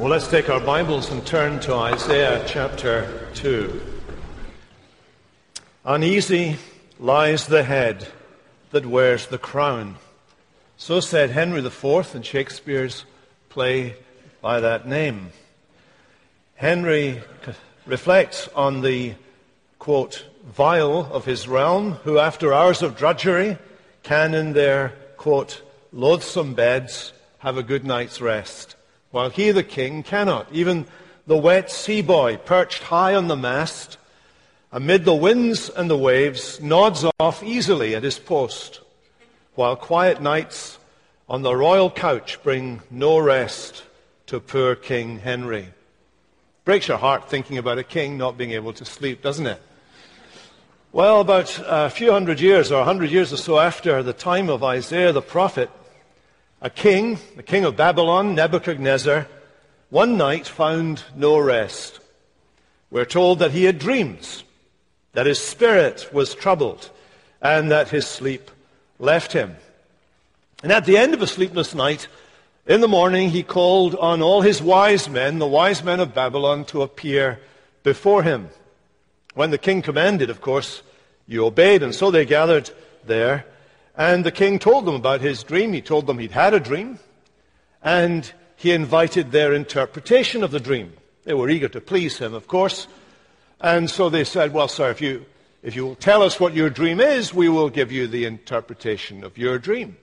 Well, let's take our Bibles and turn to Isaiah chapter 2. Uneasy lies the head that wears the crown. So said Henry IV in Shakespeare's play by that name. Henry reflects on the, quote, vile of his realm, who after hours of drudgery can in their, quote, loathsome beds have a good night's rest while he, the king, cannot. Even the wet sea boy, perched high on the mast, amid the winds and the waves, nods off easily at his post, while quiet nights on the royal couch bring no rest to poor King Henry. Breaks your heart thinking about a king not being able to sleep, doesn't it? Well, about a few hundred years or a hundred years or so after the time of Isaiah the prophet, a king, the king of Babylon, Nebuchadnezzar, one night found no rest. We're told that he had dreams, that his spirit was troubled, and that his sleep left him. And at the end of a sleepless night, in the morning, he called on all his wise men, the wise men of Babylon, to appear before him. When the king commanded, of course, you obeyed, and so they gathered there. And the king told them about his dream. He told them he'd had a dream. And he invited their interpretation of the dream. They were eager to please him, of course. And so they said, Well, sir, if you, if you will tell us what your dream is, we will give you the interpretation of your dream.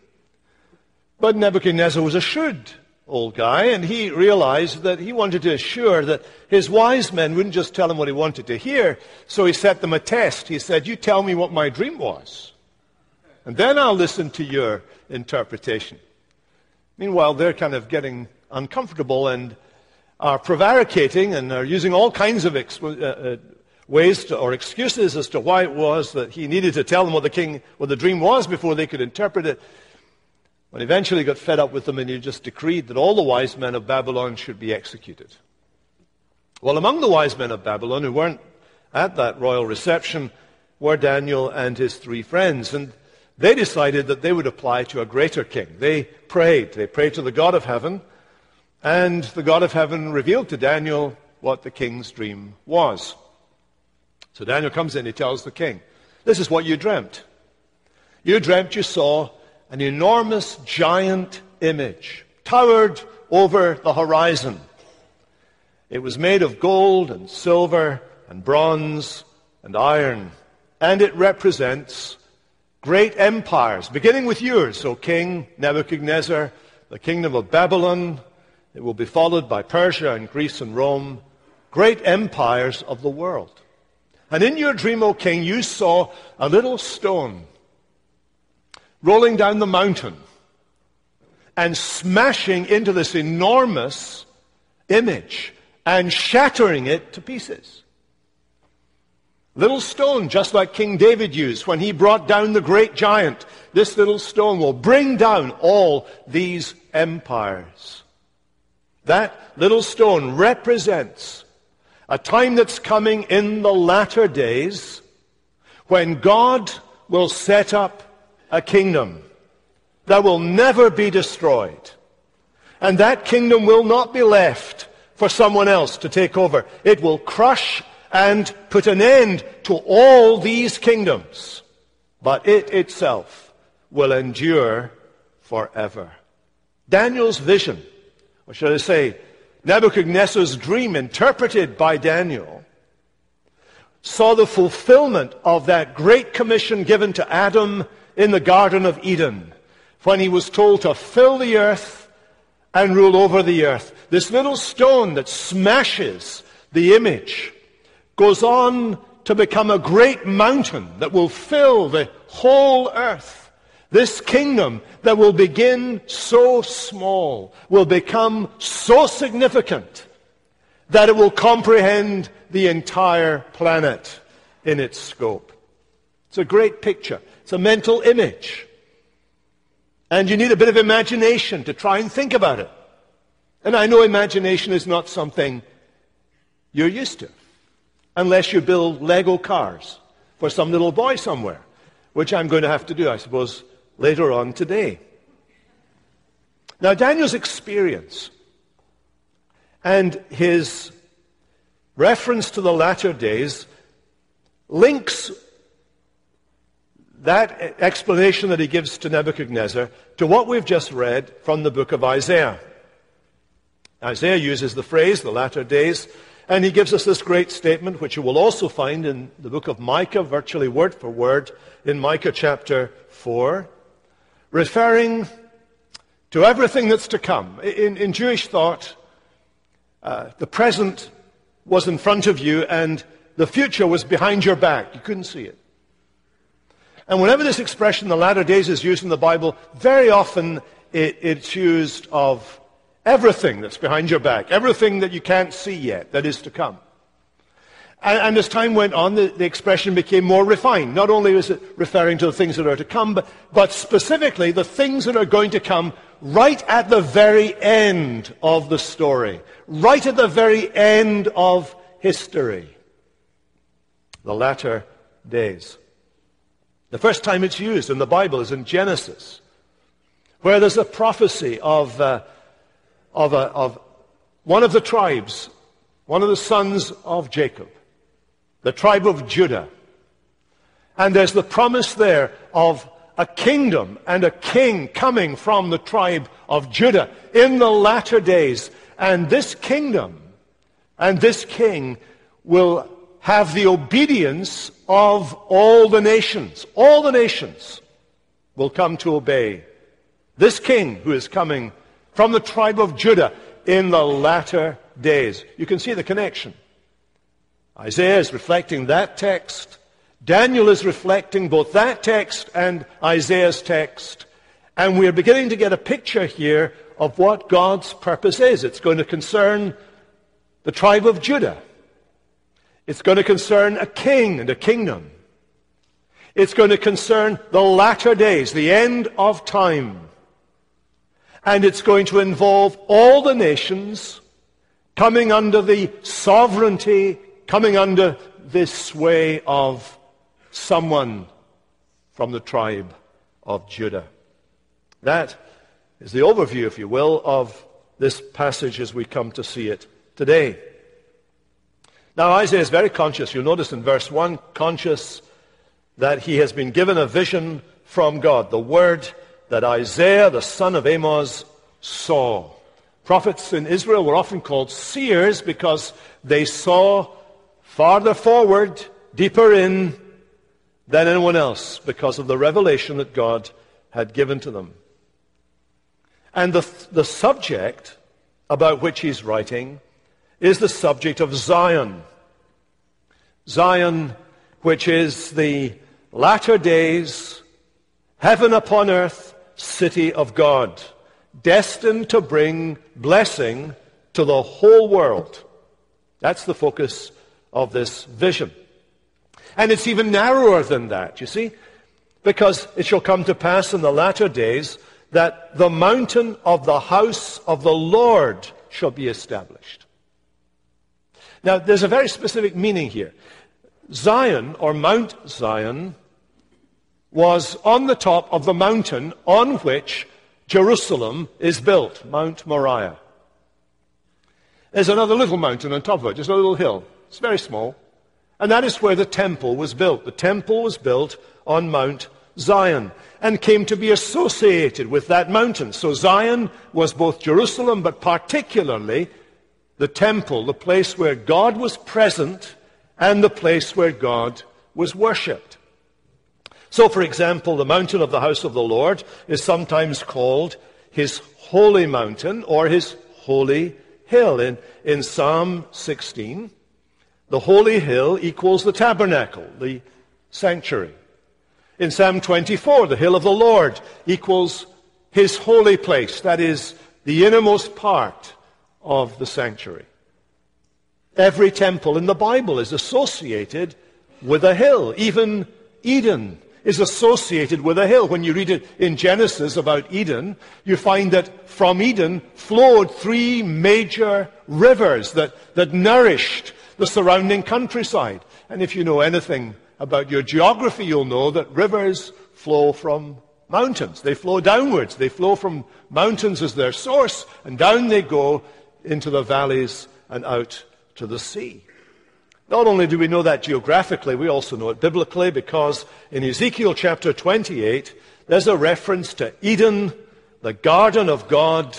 But Nebuchadnezzar was a shrewd old guy, and he realized that he wanted to assure that his wise men wouldn't just tell him what he wanted to hear. So he set them a test. He said, You tell me what my dream was. And then I'll listen to your interpretation. Meanwhile, they're kind of getting uncomfortable and are prevaricating and are using all kinds of exp- uh, uh, ways to, or excuses as to why it was that he needed to tell them what the king, what the dream was before they could interpret it. But eventually got fed up with them and he just decreed that all the wise men of Babylon should be executed. Well, among the wise men of Babylon who weren't at that royal reception were Daniel and his three friends. And they decided that they would apply to a greater king. They prayed. They prayed to the God of heaven, and the God of heaven revealed to Daniel what the king's dream was. So Daniel comes in, he tells the king, This is what you dreamt. You dreamt you saw an enormous giant image towered over the horizon. It was made of gold and silver and bronze and iron, and it represents great empires, beginning with yours, O King Nebuchadnezzar, the kingdom of Babylon. It will be followed by Persia and Greece and Rome, great empires of the world. And in your dream, O King, you saw a little stone rolling down the mountain and smashing into this enormous image and shattering it to pieces. Little stone, just like King David used when he brought down the great giant. This little stone will bring down all these empires. That little stone represents a time that's coming in the latter days when God will set up a kingdom that will never be destroyed. And that kingdom will not be left for someone else to take over. It will crush and put an end to all these kingdoms, but it itself will endure forever. Daniel's vision, or should I say, Nebuchadnezzar's dream interpreted by Daniel, saw the fulfillment of that great commission given to Adam in the Garden of Eden when he was told to fill the earth and rule over the earth. This little stone that smashes the image goes on to become a great mountain that will fill the whole earth. This kingdom that will begin so small will become so significant that it will comprehend the entire planet in its scope. It's a great picture. It's a mental image. And you need a bit of imagination to try and think about it. And I know imagination is not something you're used to unless you build Lego cars for some little boy somewhere, which I'm going to have to do, I suppose, later on today. Now, Daniel's experience And his reference to the latter days links that explanation that he gives to Nebuchadnezzar to what we've just read from the book of Isaiah. Isaiah uses the phrase, the latter days, and he gives us this great statement, which you will also find in the book of Micah, virtually word for word, in Micah chapter 4, referring to everything that's to come. In, in Jewish thought, uh, the present was in front of you and the future was behind your back. You couldn't see it. And whenever this expression, the latter days, is used in the Bible, very often it, it's used of everything that's behind your back, everything that you can't see yet that is to come. And, and as time went on, the, the, expression became more refined. Not only was it referring to the things that are to come, but, but specifically the things that are going to come right at the very end of the story, right at the very end of history. The latter days. The first time it's used in the Bible is in Genesis, where there's a prophecy of, uh, of, a, of one of the tribes, one of the sons of Jacob, the tribe of Judah. And there's the promise there of a kingdom and a king coming from the tribe of Judah in the latter days. And this kingdom and this king will have the obedience of all the nations. All the nations will come to obey this king who is coming from the tribe of Judah in the latter days. You can see the connection. Isaiah is reflecting that text. Daniel is reflecting both that text and Isaiah's text. And we're beginning to get a picture here of what God's purpose is. It's going to concern the tribe of Judah. It's going to concern a king and a kingdom. It's going to concern the latter days, the end of time. And it's going to involve all the nations coming under the sovereignty, coming under this sway of someone from the tribe of Judah. That is the overview, if you will, of this passage as we come to see it today. Now, Isaiah is very conscious. You'll notice in verse 1, conscious that he has been given a vision from God. The word that Isaiah, the son of Amos, saw. Prophets in Israel were often called seers because they saw farther forward, deeper in than anyone else because of the revelation that God had given to them. And the, the subject about which he's writing is the subject of Zion. Zion, which is the latter days, heaven upon earth, city of God, destined to bring blessing to the whole world. That's the focus of this vision. And it's even narrower than that, you see, because it shall come to pass in the latter days that the mountain of the house of the Lord shall be established. Now, there's a very specific meaning here. Zion, or Mount Zion, was on the top of the mountain on which Jerusalem is built, Mount Moriah. There's another little mountain on top of it, just a little hill. It's very small. And that is where the temple was built. The temple was built on Mount Zion and came to be associated with that mountain. So Zion was both Jerusalem, but particularly the temple, the place where God was present and the place where God was worshipped. So, for example, the mountain of the house of the Lord is sometimes called his holy mountain or his holy hill. In, in Psalm 16, the holy hill equals the tabernacle, the sanctuary. In Psalm 24, the hill of the Lord equals his holy place, that is, the innermost part of the sanctuary. Every temple in the Bible is associated with a hill. Even Eden is associated with a hill. When you read it in Genesis about Eden, you find that from Eden flowed three major rivers that, that nourished the surrounding countryside. And if you know anything about your geography, you'll know that rivers flow from mountains. They flow downwards. They flow from mountains as their source, and down they go into the valleys and out to the sea. Not only do we know that geographically, we also know it biblically because in Ezekiel chapter 28, there's a reference to Eden, the garden of God,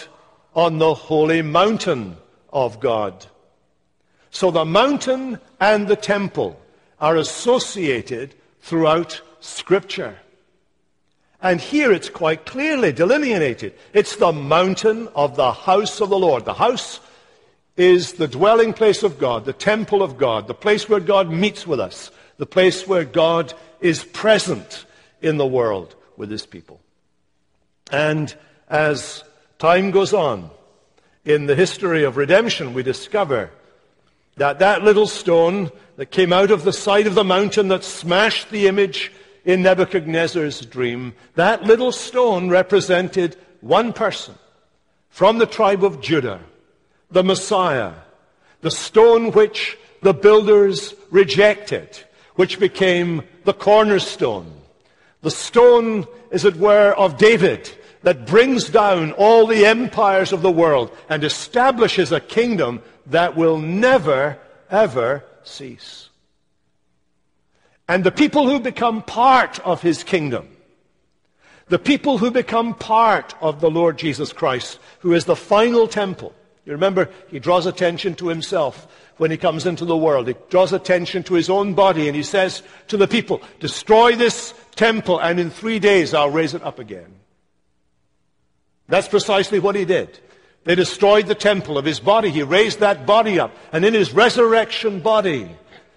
on the holy mountain of God. So the mountain and the temple are associated throughout Scripture. And here it's quite clearly delineated. It's the mountain of the house of the Lord. The house is the dwelling place of God, the temple of God, the place where God meets with us, the place where God is present in the world with his people. And as time goes on, in the history of redemption, we discover that that little stone that came out of the side of the mountain that smashed the image in Nebuchadnezzar's dream, that little stone represented one person from the tribe of Judah the Messiah, the stone which the builders rejected, which became the cornerstone. The stone, as it were, of David that brings down all the empires of the world and establishes a kingdom that will never, ever cease. And the people who become part of his kingdom, the people who become part of the Lord Jesus Christ, who is the final temple, you remember, he draws attention to himself when he comes into the world. He draws attention to his own body and he says to the people, destroy this temple and in three days I'll raise it up again. That's precisely what he did. They destroyed the temple of his body. He raised that body up. And in his resurrection body,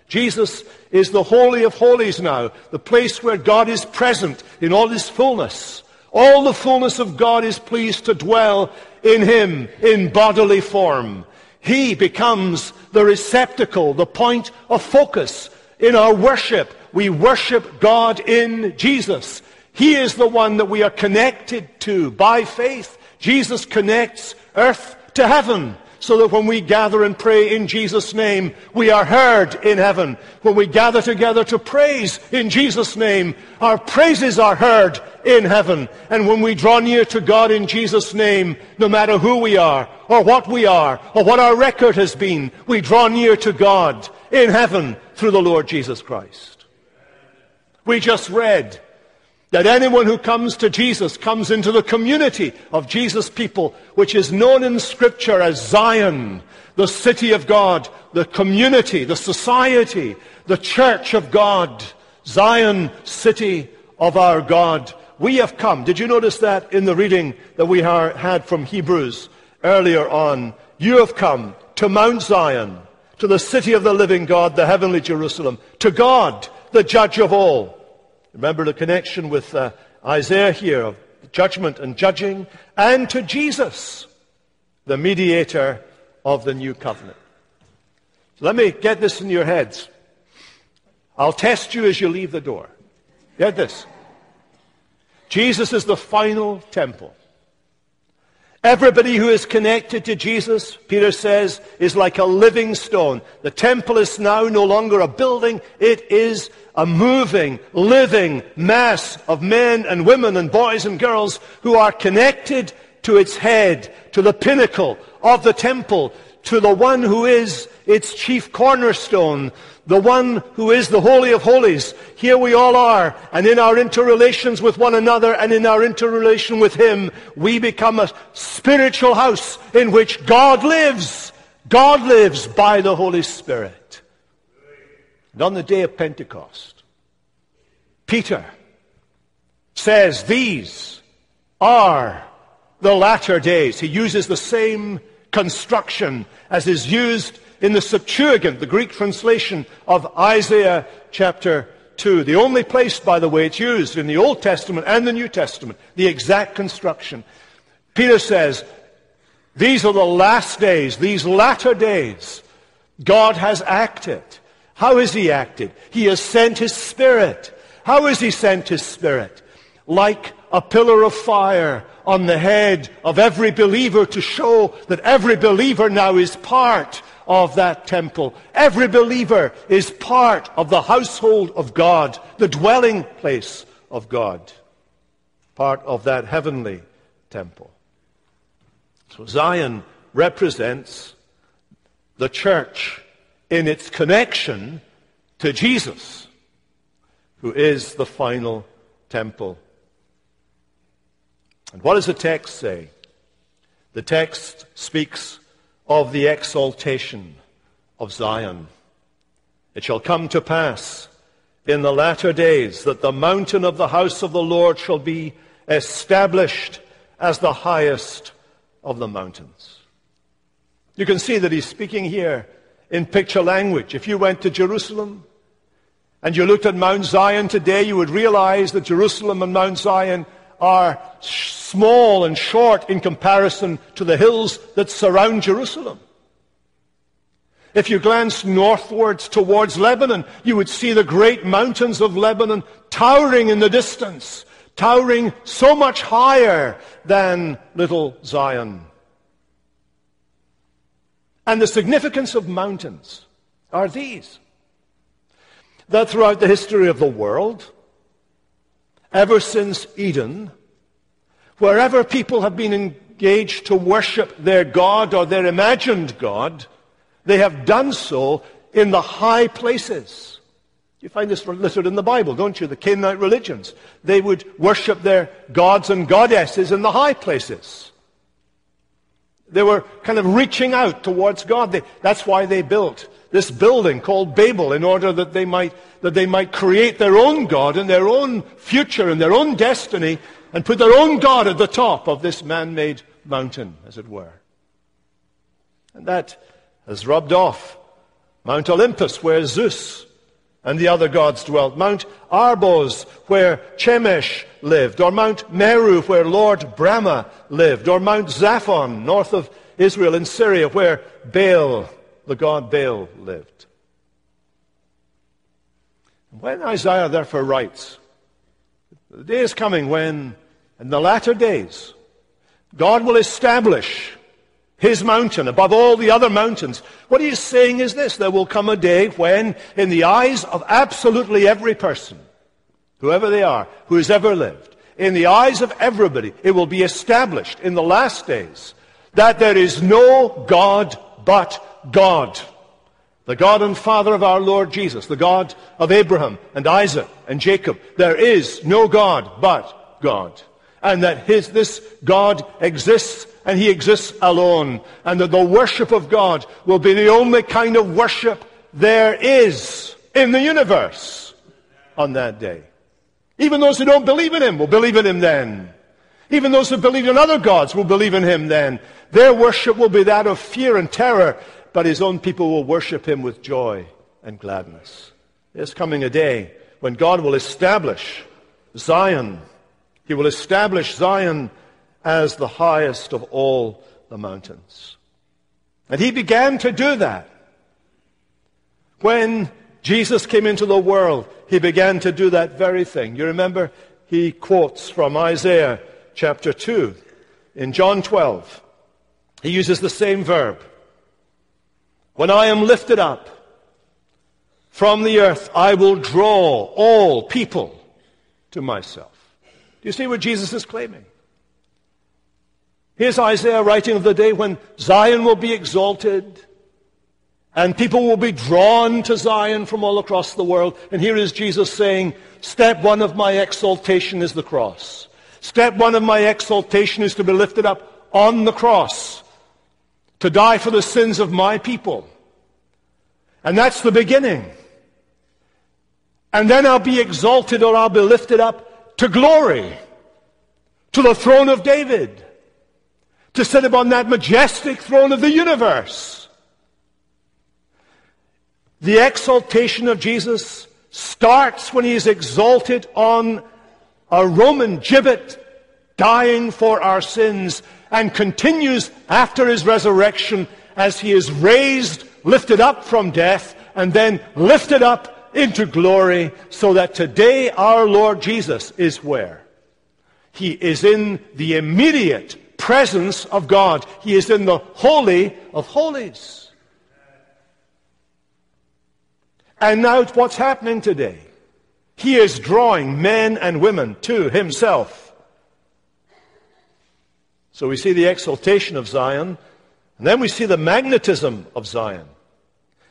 Jesus is the Holy of Holies now, the place where God is present in all his fullness. All the fullness of God is pleased to dwell in him in bodily form. He becomes the receptacle, the point of focus in our worship. We worship God in Jesus. He is the one that we are connected to by faith. Jesus connects earth to heaven so that when we gather and pray in Jesus' name, we are heard in heaven. When we gather together to praise in Jesus' name, our praises are heard in heaven. And when we draw near to God in Jesus' name, no matter who we are, or what we are, or what our record has been, we draw near to God in heaven through the Lord Jesus Christ. We just read that anyone who comes to Jesus comes into the community of Jesus' people, which is known in Scripture as Zion, the city of God, the community, the society, the church of God, Zion, city of our God. We have come. Did you notice that in the reading that we had from Hebrews earlier on? You have come to Mount Zion, to the city of the living God, the heavenly Jerusalem, to God, the judge of all Remember the connection with uh, Isaiah here of judgment and judging, and to Jesus, the mediator of the new covenant. So let me get this in your heads. I'll test you as you leave the door. Get this. Jesus is the final temple. Everybody who is connected to Jesus, Peter says, is like a living stone. The temple is now no longer a building. It is a moving, living mass of men and women and boys and girls who are connected to its head, to the pinnacle of the temple, to the one who is its chief cornerstone, the one who is the Holy of Holies. Here we all are, and in our interrelations with one another and in our interrelation with Him, we become a spiritual house in which God lives. God lives by the Holy Spirit. And on the day of Pentecost, Peter says, These are the latter days. He uses the same construction as is used in the Septuagint, the Greek translation of Isaiah chapter 2. The only place, by the way, it's used in the Old Testament and the New Testament, the exact construction. Peter says, these are the last days, these latter days. God has acted. How has he acted? He has sent his Spirit. How has he sent his Spirit? Like a pillar of fire on the head of every believer to show that every believer now is part of that temple. Every believer is part of the household of God, the dwelling place of God, part of that heavenly temple. So Zion represents the church in its connection to Jesus, who is the final temple. And what does the text say? The text speaks of the exaltation of Zion. It shall come to pass in the latter days that the mountain of the house of the Lord shall be established as the highest of the mountains. You can see that he's speaking here in picture language. If you went to Jerusalem and you looked at Mount Zion today, you would realize that Jerusalem and Mount Zion are small and short in comparison to the hills that surround Jerusalem. If you glance northwards towards Lebanon, you would see the great mountains of Lebanon towering in the distance, towering so much higher than little Zion. And the significance of mountains are these. That throughout the history of the world, ever since Eden, wherever people have been engaged to worship their God or their imagined God, they have done so in the high places. You find this littered in the Bible, don't you? The Canaanite religions. They would worship their gods and goddesses in the high places. They were kind of reaching out towards God. They, that's why they built this building called Babel in order that they might, that they might create their own God and their own future and their own destiny and put their own God at the top of this man-made mountain, as it were. And that has rubbed off. Mount Olympus, where Zeus and the other gods dwelt. Mount Arbos, where Chemosh lived. Or Mount Meru, where Lord Brahma lived. Or Mount Zaphon, north of Israel in Syria, where Baal, the god Baal, lived. When Isaiah therefore writes, the day is coming when, in the latter days, God will establish his mountain above all the other mountains. What he is saying is this there will come a day when, in the eyes of absolutely every person, whoever they are, who has ever lived, in the eyes of everybody, it will be established in the last days that there is no God but God. The God and Father of our Lord Jesus, the God of Abraham and Isaac and Jacob. There is no God but God. And that his, this God exists and he exists alone. And that the worship of God will be the only kind of worship there is in the universe on that day. Even those who don't believe in him will believe in him then. Even those who believe in other gods will believe in him then. Their worship will be that of fear and terror, but his own people will worship him with joy and gladness. There's coming a day when God will establish Zion. He will establish Zion as the highest of all the mountains. And he began to do that. When Jesus came into the world, he began to do that very thing. You remember he quotes from Isaiah chapter 2 in John 12. He uses the same verb. When I am lifted up from the earth, I will draw all people to myself. Do you see what Jesus is claiming? Here's Isaiah writing of the day when Zion will be exalted and people will be drawn to Zion from all across the world. And here is Jesus saying, step one of my exaltation is the cross. Step one of my exaltation is to be lifted up on the cross, to die for the sins of my people. And that's the beginning. And then I'll be exalted or I'll be lifted up to glory, to the throne of David to sit upon that majestic throne of the universe. The exaltation of Jesus starts when he is exalted on a Roman gibbet, dying for our sins, and continues after his resurrection as he is raised, lifted up from death, and then lifted up into glory, so that today our Lord Jesus is where? He is in the immediate presence of God. He is in the Holy of Holies. And now what's happening today? He is drawing men and women to himself. So we see the exaltation of Zion, And then we see the magnetism of Zion.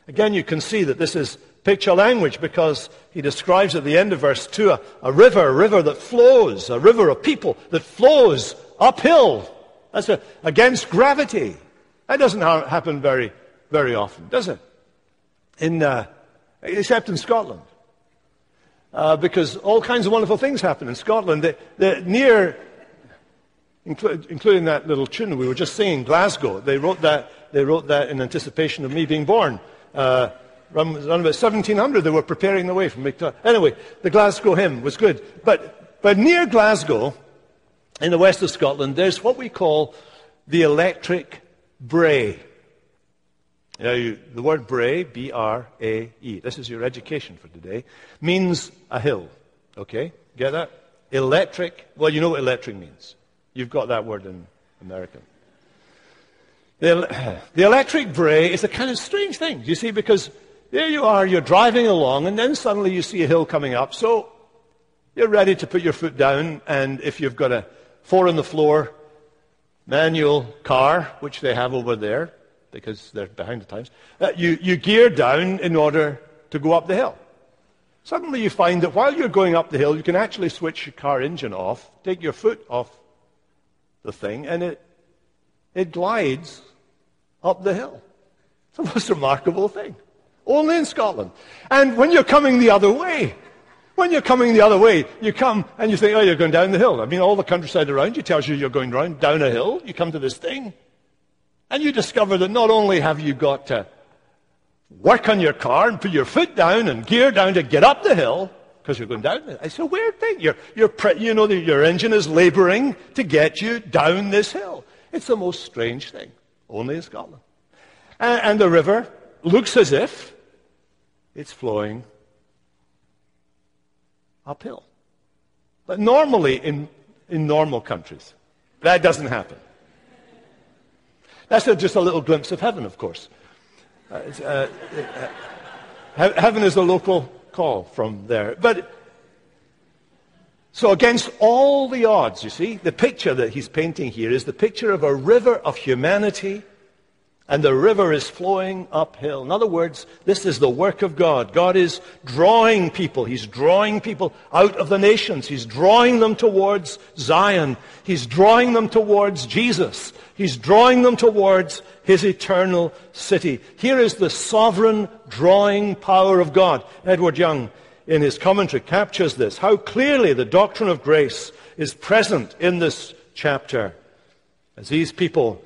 Again, you can see that this is picture language because he describes at the end of verse 2 a, a river, a river that flows, a river of people that flows uphill. That's a, against gravity. That doesn't ha- happen very, very often, does it? In, uh, except in Scotland. Uh, because all kinds of wonderful things happen in Scotland. The, the, near, inclu- including that little tune we were just singing, Glasgow, they wrote that, they wrote that in anticipation of me being born. Uh, around, around about 1700, they were preparing the way from Victoria. Anyway, the Glasgow hymn was good. But, but near Glasgow, in the west of Scotland, there's what we call the electric Now, you, the word brae, B R A E, this is your education for today, means a hill. Okay? Get that? Electric. Well, you know what electric means. You've got that word in American. The, the electric brae is a kind of strange thing, you see, because there you are, you're driving along, and then suddenly you see a hill coming up. So you're ready to put your foot down, and if you've got a four on the floor manual car, which they have over there, because they're behind the times, uh, you, you gear down in order to go up the hill. Suddenly you find that while you're going up the hill, you can actually switch your car engine off, take your foot off the thing, and it, it glides up the hill. It's the most remarkable thing. Only in Scotland. And when you're coming the other way, when you're coming the other way, you come and you think, oh, you're going down the hill. I mean, all the countryside around you tells you you're going round, down a hill. You come to this thing. And you discover that not only have you got to work on your car and put your foot down and gear down to get up the hill, because you're going down. It's a weird thing. You're, you're pre- you know your engine is laboring to get you down this hill. It's the most strange thing. Only in Scotland. And, and the river looks as if it's flowing uphill. But normally, in, in normal countries, that doesn't happen. That's just a little glimpse of heaven, of course. Uh, uh, uh, heaven is a local call from there. But so against all the odds, you see, the picture that he's painting here is the picture of a river of humanity and the river is flowing uphill. In other words, this is the work of God. God is drawing people. He's drawing people out of the nations. He's drawing them towards Zion. He's drawing them towards Jesus. He's drawing them towards his eternal city. Here is the sovereign drawing power of God. Edward Young, in his commentary, captures this. How clearly the doctrine of grace is present in this chapter. As these people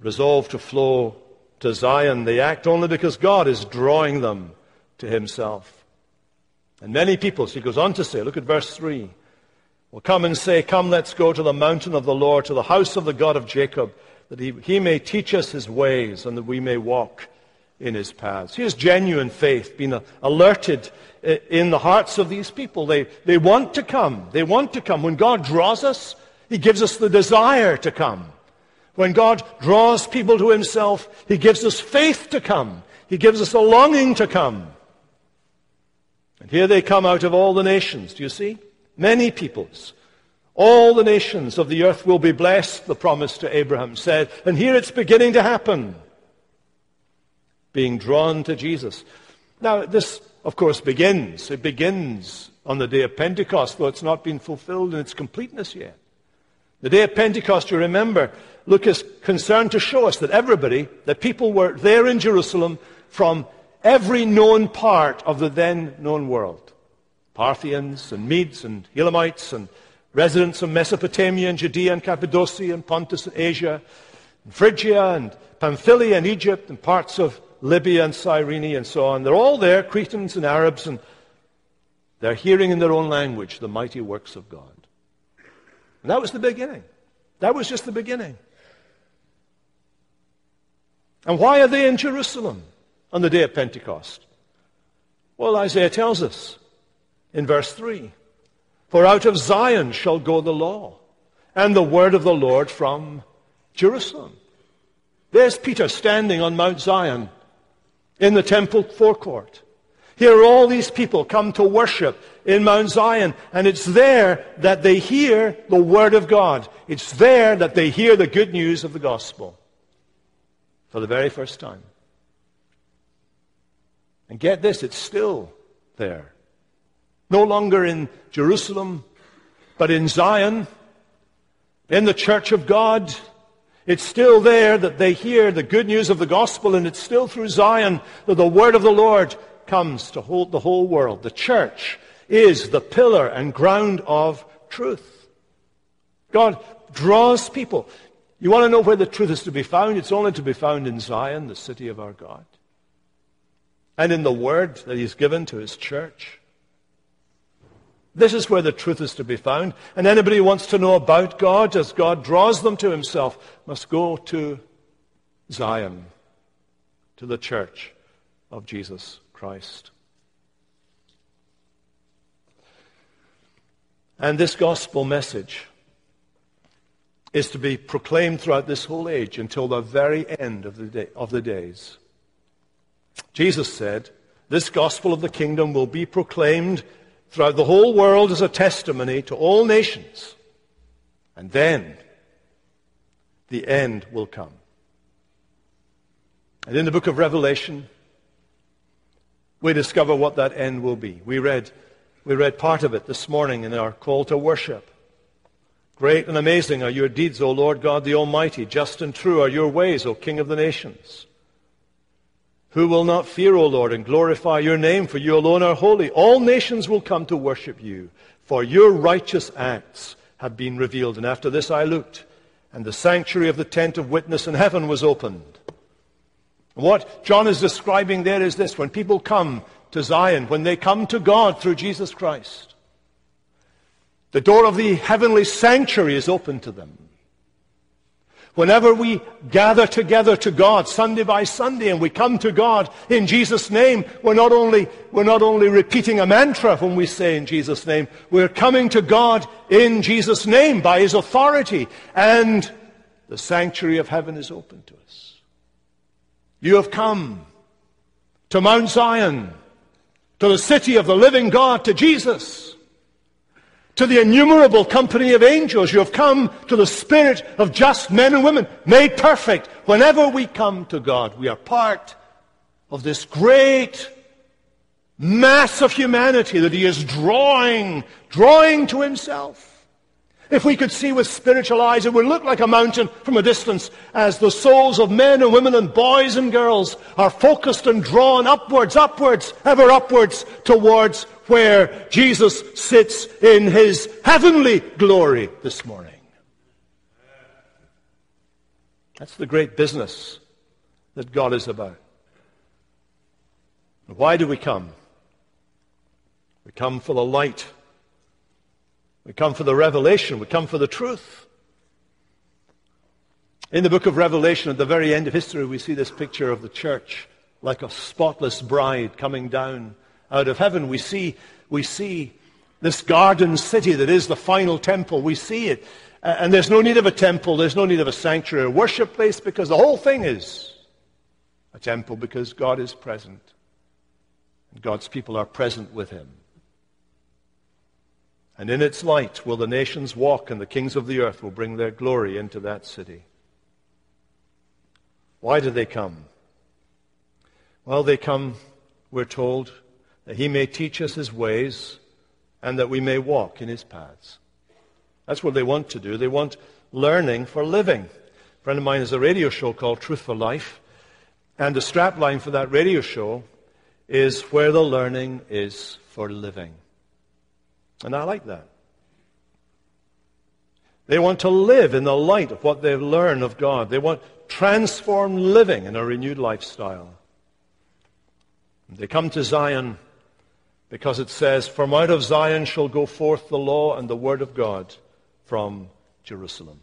resolve to flow to Zion, they act only because God is drawing them to himself. And many people, he goes on to say, look at verse 3, will come and say, Come, let's go to the mountain of the Lord, to the house of the God of Jacob, that he, he may teach us his ways and that we may walk in his paths. Here's genuine faith being alerted uh, in the hearts of these people. They, they want to come. They want to come. When God draws us, he gives us the desire to come. When God draws people to himself, he gives us faith to come. He gives us a longing to come. And here they come out of all the nations. Do you see? Many peoples. All the nations of the earth will be blessed, the promise to Abraham said. And here it's beginning to happen. Being drawn to Jesus. Now, this, of course, begins. It begins on the day of Pentecost, though it's not been fulfilled in its completeness yet. The day of Pentecost, you remember, Luke is concerned to show us that everybody, that people were there in Jerusalem from every known part of the then known world. Parthians and Medes and Elamites and residents of Mesopotamia and Judea and Cappadocia and Pontus and Asia, and Phrygia and Pamphylia and Egypt and parts of Libya and Cyrene and so on. They're all there, Cretans and Arabs, and they're hearing in their own language the mighty works of God. And that was the beginning. That was just the beginning. And why are they in Jerusalem on the day of Pentecost? Well, Isaiah tells us in verse 3 For out of Zion shall go the law, and the word of the Lord from Jerusalem. There's Peter standing on Mount Zion in the temple forecourt. Here all these people come to worship in Mount Zion, and it's there that they hear the Word of God. It's there that they hear the good news of the gospel. For the very first time. And get this, it's still there. No longer in Jerusalem, but in Zion, in the church of God. It's still there that they hear the good news of the gospel, and it's still through Zion that the word of the Lord comes to hold the whole world. The church is the pillar and ground of truth. God draws people. You want to know where the truth is to be found? It's only to be found in Zion, the city of our God. And in the word that He's given to His church. This is where the truth is to be found. And anybody who wants to know about God as God draws them to himself must go to Zion, to the church of Jesus Christ. And this gospel message is to be proclaimed throughout this whole age until the very end of the, day, of the days. Jesus said, This gospel of the kingdom will be proclaimed throughout the whole world as a testimony to all nations. And then the end will come. And in the book of Revelation, we discover what that end will be. We read, we read part of it this morning in our call to worship. Great and amazing are your deeds, O Lord God the Almighty. Just and true are your ways, O King of the nations. Who will not fear, O Lord, and glorify your name, for you alone are holy. All nations will come to worship you, for your righteous acts have been revealed. And after this I looked, and the sanctuary of the tent of witness in heaven was opened. What John is describing there is this when people come to Zion, when they come to God through Jesus Christ, the door of the heavenly sanctuary is open to them. Whenever we gather together to God Sunday by Sunday and we come to God in Jesus' name, we're not only, we're not only repeating a mantra when we say in Jesus' name, we're coming to God in Jesus' name by His authority and the sanctuary of heaven is open to us. You have come to Mount Zion, to the city of the living God, to Jesus to the innumerable company of angels. You have come to the spirit of just men and women, made perfect. Whenever we come to God, we are part of this great mass of humanity that He is drawing, drawing to Himself. If we could see with spiritual eyes, it would look like a mountain from a distance as the souls of men and women and boys and girls are focused and drawn upwards, upwards, ever upwards towards where Jesus sits in his heavenly glory this morning. That's the great business that God is about. Why do we come? We come for the light. We come for the revelation. We come for the truth. In the book of Revelation, at the very end of history, we see this picture of the church like a spotless bride coming down out of heaven. We see, we see this garden city that is the final temple. We see it. And there's no need of a temple. There's no need of a sanctuary or worship place because the whole thing is a temple because God is present. And God's people are present with him. And in its light will the nations walk, and the kings of the earth will bring their glory into that city. Why do they come? Well, they come, we're told, that he may teach us his ways and that we may walk in his paths. That's what they want to do. They want learning for living. A friend of mine has a radio show called Truth for Life, and the strapline for that radio show is where the learning is for living. And I like that. They want to live in the light of what they've learned of God. They want transformed living in a renewed lifestyle. They come to Zion because it says, From out of Zion shall go forth the law and the word of God from Jerusalem.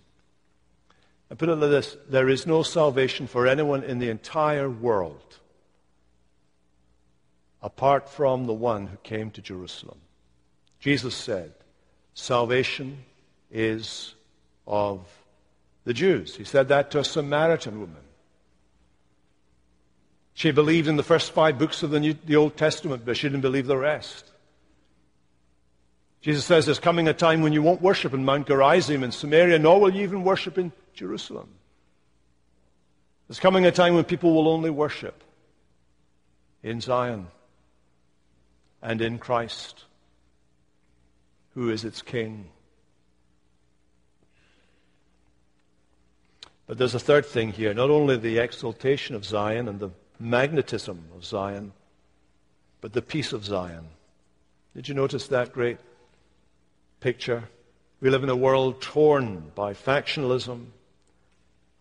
I put it like this there is no salvation for anyone in the entire world apart from the one who came to Jerusalem. Jesus said, Salvation is of the Jews. He said that to a Samaritan woman. She believed in the first five books of the, New, the Old Testament, but she didn't believe the rest. Jesus says there's coming a time when you won't worship in Mount Gerizim in Samaria, nor will you even worship in Jerusalem. There's coming a time when people will only worship in Zion and in Christ, who is its King. But there's a third thing here not only the exaltation of Zion and the magnetism of Zion, but the peace of Zion. Did you notice that great picture? We live in a world torn by factionalism,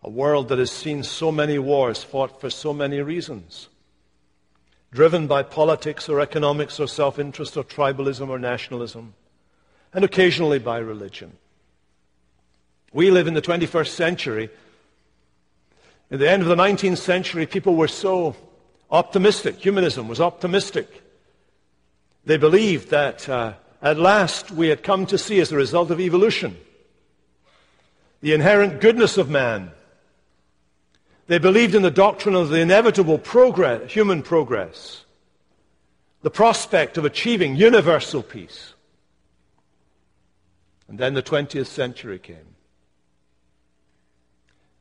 a world that has seen so many wars fought for so many reasons, driven by politics or economics or self interest or tribalism or nationalism, and occasionally by religion. We live in the 21st century. At the end of the 19th century, people were so optimistic. Humanism was optimistic. They believed that uh, at last we had come to see, as a result of evolution, the inherent goodness of man they believed in the doctrine of the inevitable progress, human progress, the prospect of achieving universal peace. And then the 20th century came.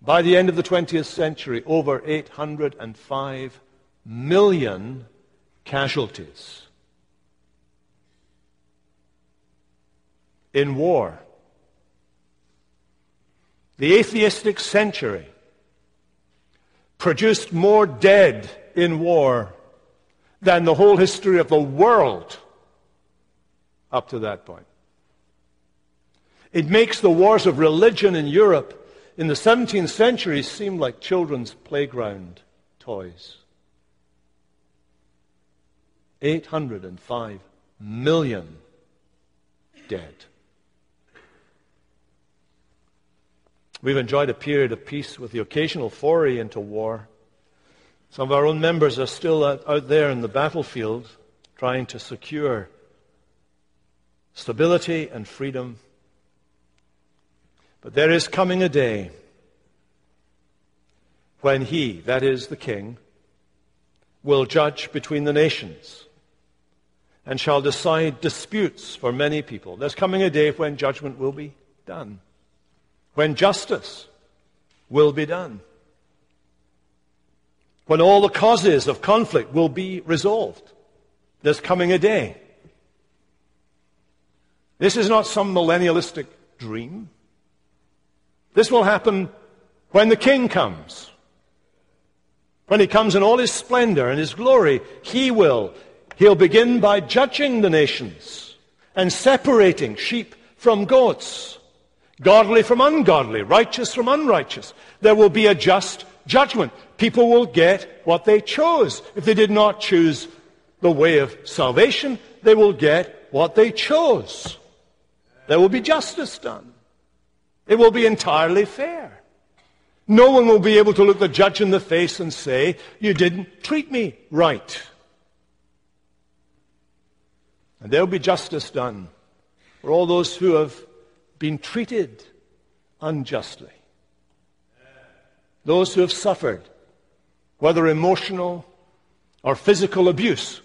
By the end of the 20th century, over 805 million casualties in war. The atheistic century produced more dead in war than the whole history of the world up to that point. It makes the wars of religion in Europe in the 17th century seem like children's playground toys. 805 million dead. We've enjoyed a period of peace with the occasional foray into war. Some of our own members are still out there in the battlefield trying to secure stability and freedom. But there is coming a day when he, that is the king, will judge between the nations and shall decide disputes for many people. There's coming a day when judgment will be done when justice will be done, when all the causes of conflict will be resolved. There's coming a day. This is not some millennialistic dream. This will happen when the king comes. When he comes in all his splendor and his glory, he will. He'll begin by judging the nations and separating sheep from goats godly from ungodly, righteous from unrighteous. There will be a just judgment. People will get what they chose. If they did not choose the way of salvation, they will get what they chose. There will be justice done. It will be entirely fair. No one will be able to look the judge in the face and say, You didn't treat me right. And there will be justice done for all those who have been treated unjustly. Those who have suffered, whether emotional or physical abuse,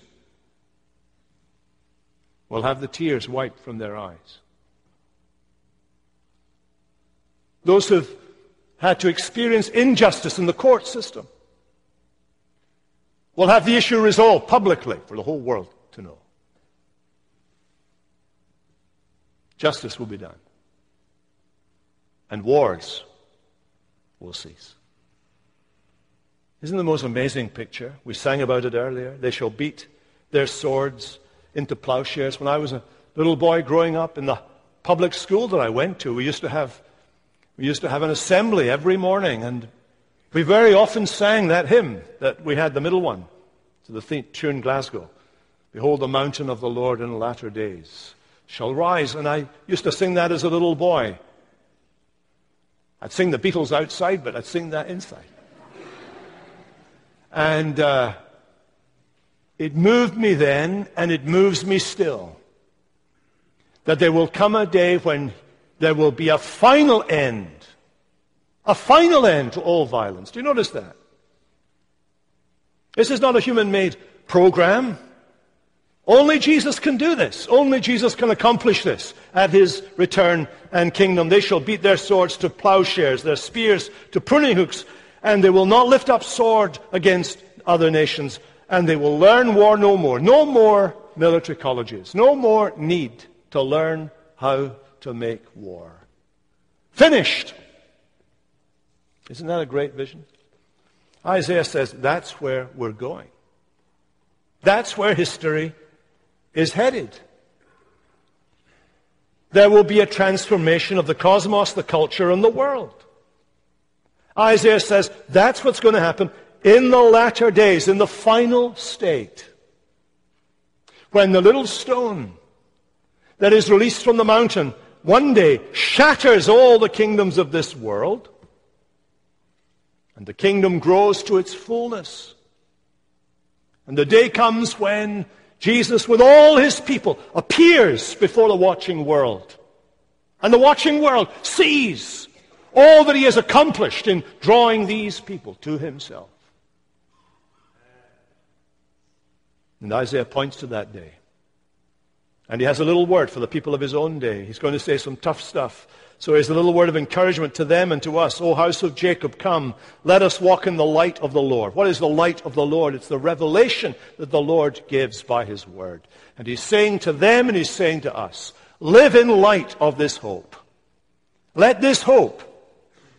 will have the tears wiped from their eyes. Those who have had to experience injustice in the court system will have the issue resolved publicly for the whole world to know. Justice will be done and wars will cease. Isn't the most amazing picture? We sang about it earlier. They shall beat their swords into plowshares. When I was a little boy growing up in the public school that I went to, we used to have, we used to have an assembly every morning, and we very often sang that hymn that we had, the middle one, to the tune Glasgow. Behold, the mountain of the Lord in latter days shall rise. And I used to sing that as a little boy. I'd sing the Beatles outside, but I'd sing that inside. And uh, it moved me then, and it moves me still, that there will come a day when there will be a final end, a final end to all violence. Do you notice that? This is not a human made program. Only Jesus can do this. Only Jesus can accomplish this at his return and kingdom. They shall beat their swords to plowshares, their spears to pruning hooks, and they will not lift up sword against other nations, and they will learn war no more. No more military colleges. No more need to learn how to make war. Finished. Isn't that a great vision? Isaiah says that's where we're going. That's where history is headed. There will be a transformation of the cosmos, the culture, and the world. Isaiah says that's what's going to happen in the latter days, in the final state. When the little stone that is released from the mountain one day shatters all the kingdoms of this world, and the kingdom grows to its fullness. And the day comes when Jesus, with all his people, appears before the watching world. And the watching world sees all that he has accomplished in drawing these people to himself. And Isaiah points to that day. And he has a little word for the people of his own day. He's going to say some tough stuff. So here's a little word of encouragement to them and to us. O house of Jacob, come, let us walk in the light of the Lord. What is the light of the Lord? It's the revelation that the Lord gives by his word. And he's saying to them and he's saying to us, live in light of this hope. Let this hope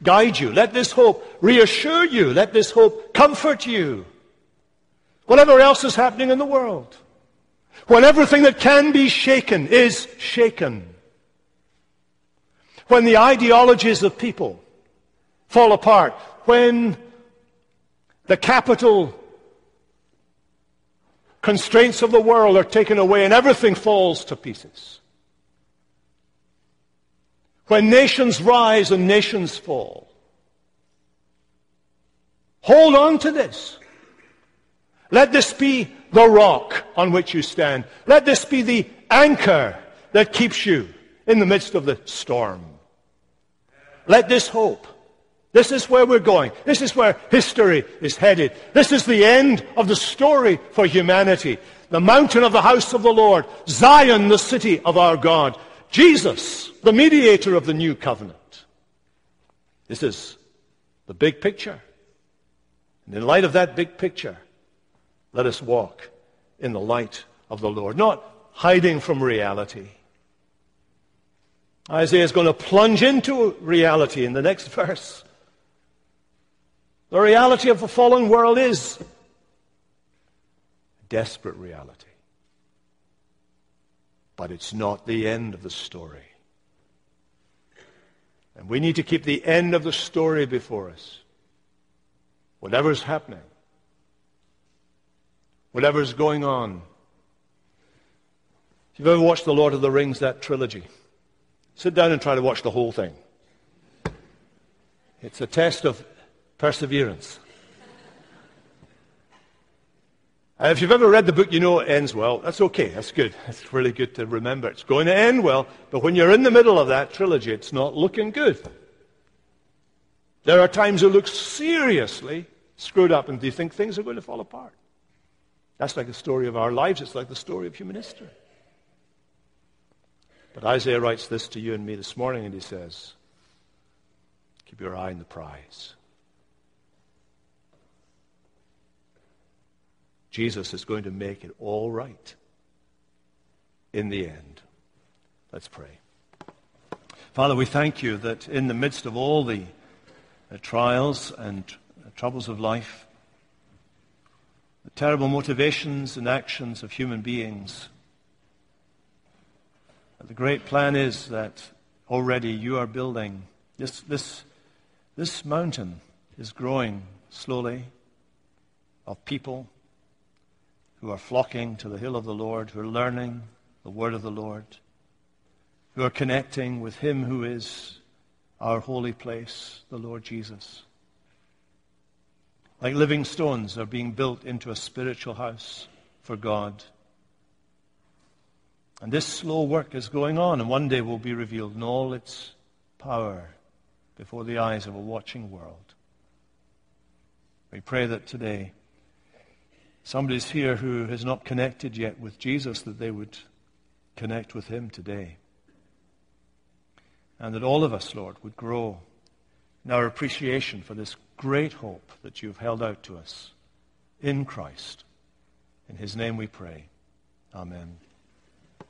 guide you. Let this hope reassure you. Let this hope comfort you. Whatever else is happening in the world. When everything that can be shaken is shaken. When the ideologies of people fall apart. When the capital constraints of the world are taken away and everything falls to pieces. When nations rise and nations fall. Hold on to this. Let this be the rock on which you stand. Let this be the anchor that keeps you in the midst of the storm. Let this hope. This is where we're going. This is where history is headed. This is the end of the story for humanity. The mountain of the house of the Lord. Zion, the city of our God. Jesus, the mediator of the new covenant. This is the big picture. And in light of that big picture, let us walk in the light of the Lord, not hiding from reality. Isaiah is going to plunge into reality in the next verse. The reality of the fallen world is a desperate reality. But it's not the end of the story. And we need to keep the end of the story before us. Whatever's happening whatever's going on. If you've ever watched The Lord of the Rings, that trilogy, sit down and try to watch the whole thing. It's a test of perseverance. And if you've ever read the book, you know it ends well. That's okay. That's good. It's really good to remember. It's going to end well, but when you're in the middle of that trilogy, it's not looking good. There are times it looks seriously screwed up, and do you think things are going to fall apart? That's like the story of our lives. It's like the story of human history. But Isaiah writes this to you and me this morning, and he says, Keep your eye on the prize. Jesus is going to make it all right in the end. Let's pray. Father, we thank you that in the midst of all the uh, trials and uh, troubles of life, the terrible motivations and actions of human beings. The great plan is that already you are building. This, this, this mountain is growing slowly of people who are flocking to the hill of the Lord, who are learning the word of the Lord, who are connecting with Him who is our holy place, the Lord Jesus like living stones, are being built into a spiritual house for God. And this slow work is going on, and one day will be revealed in all its power before the eyes of a watching world. We pray that today somebody's here who has not connected yet with Jesus, that they would connect with him today. And that all of us, Lord, would grow in our appreciation for this great hope that you've held out to us in Christ. In his name we pray. Amen.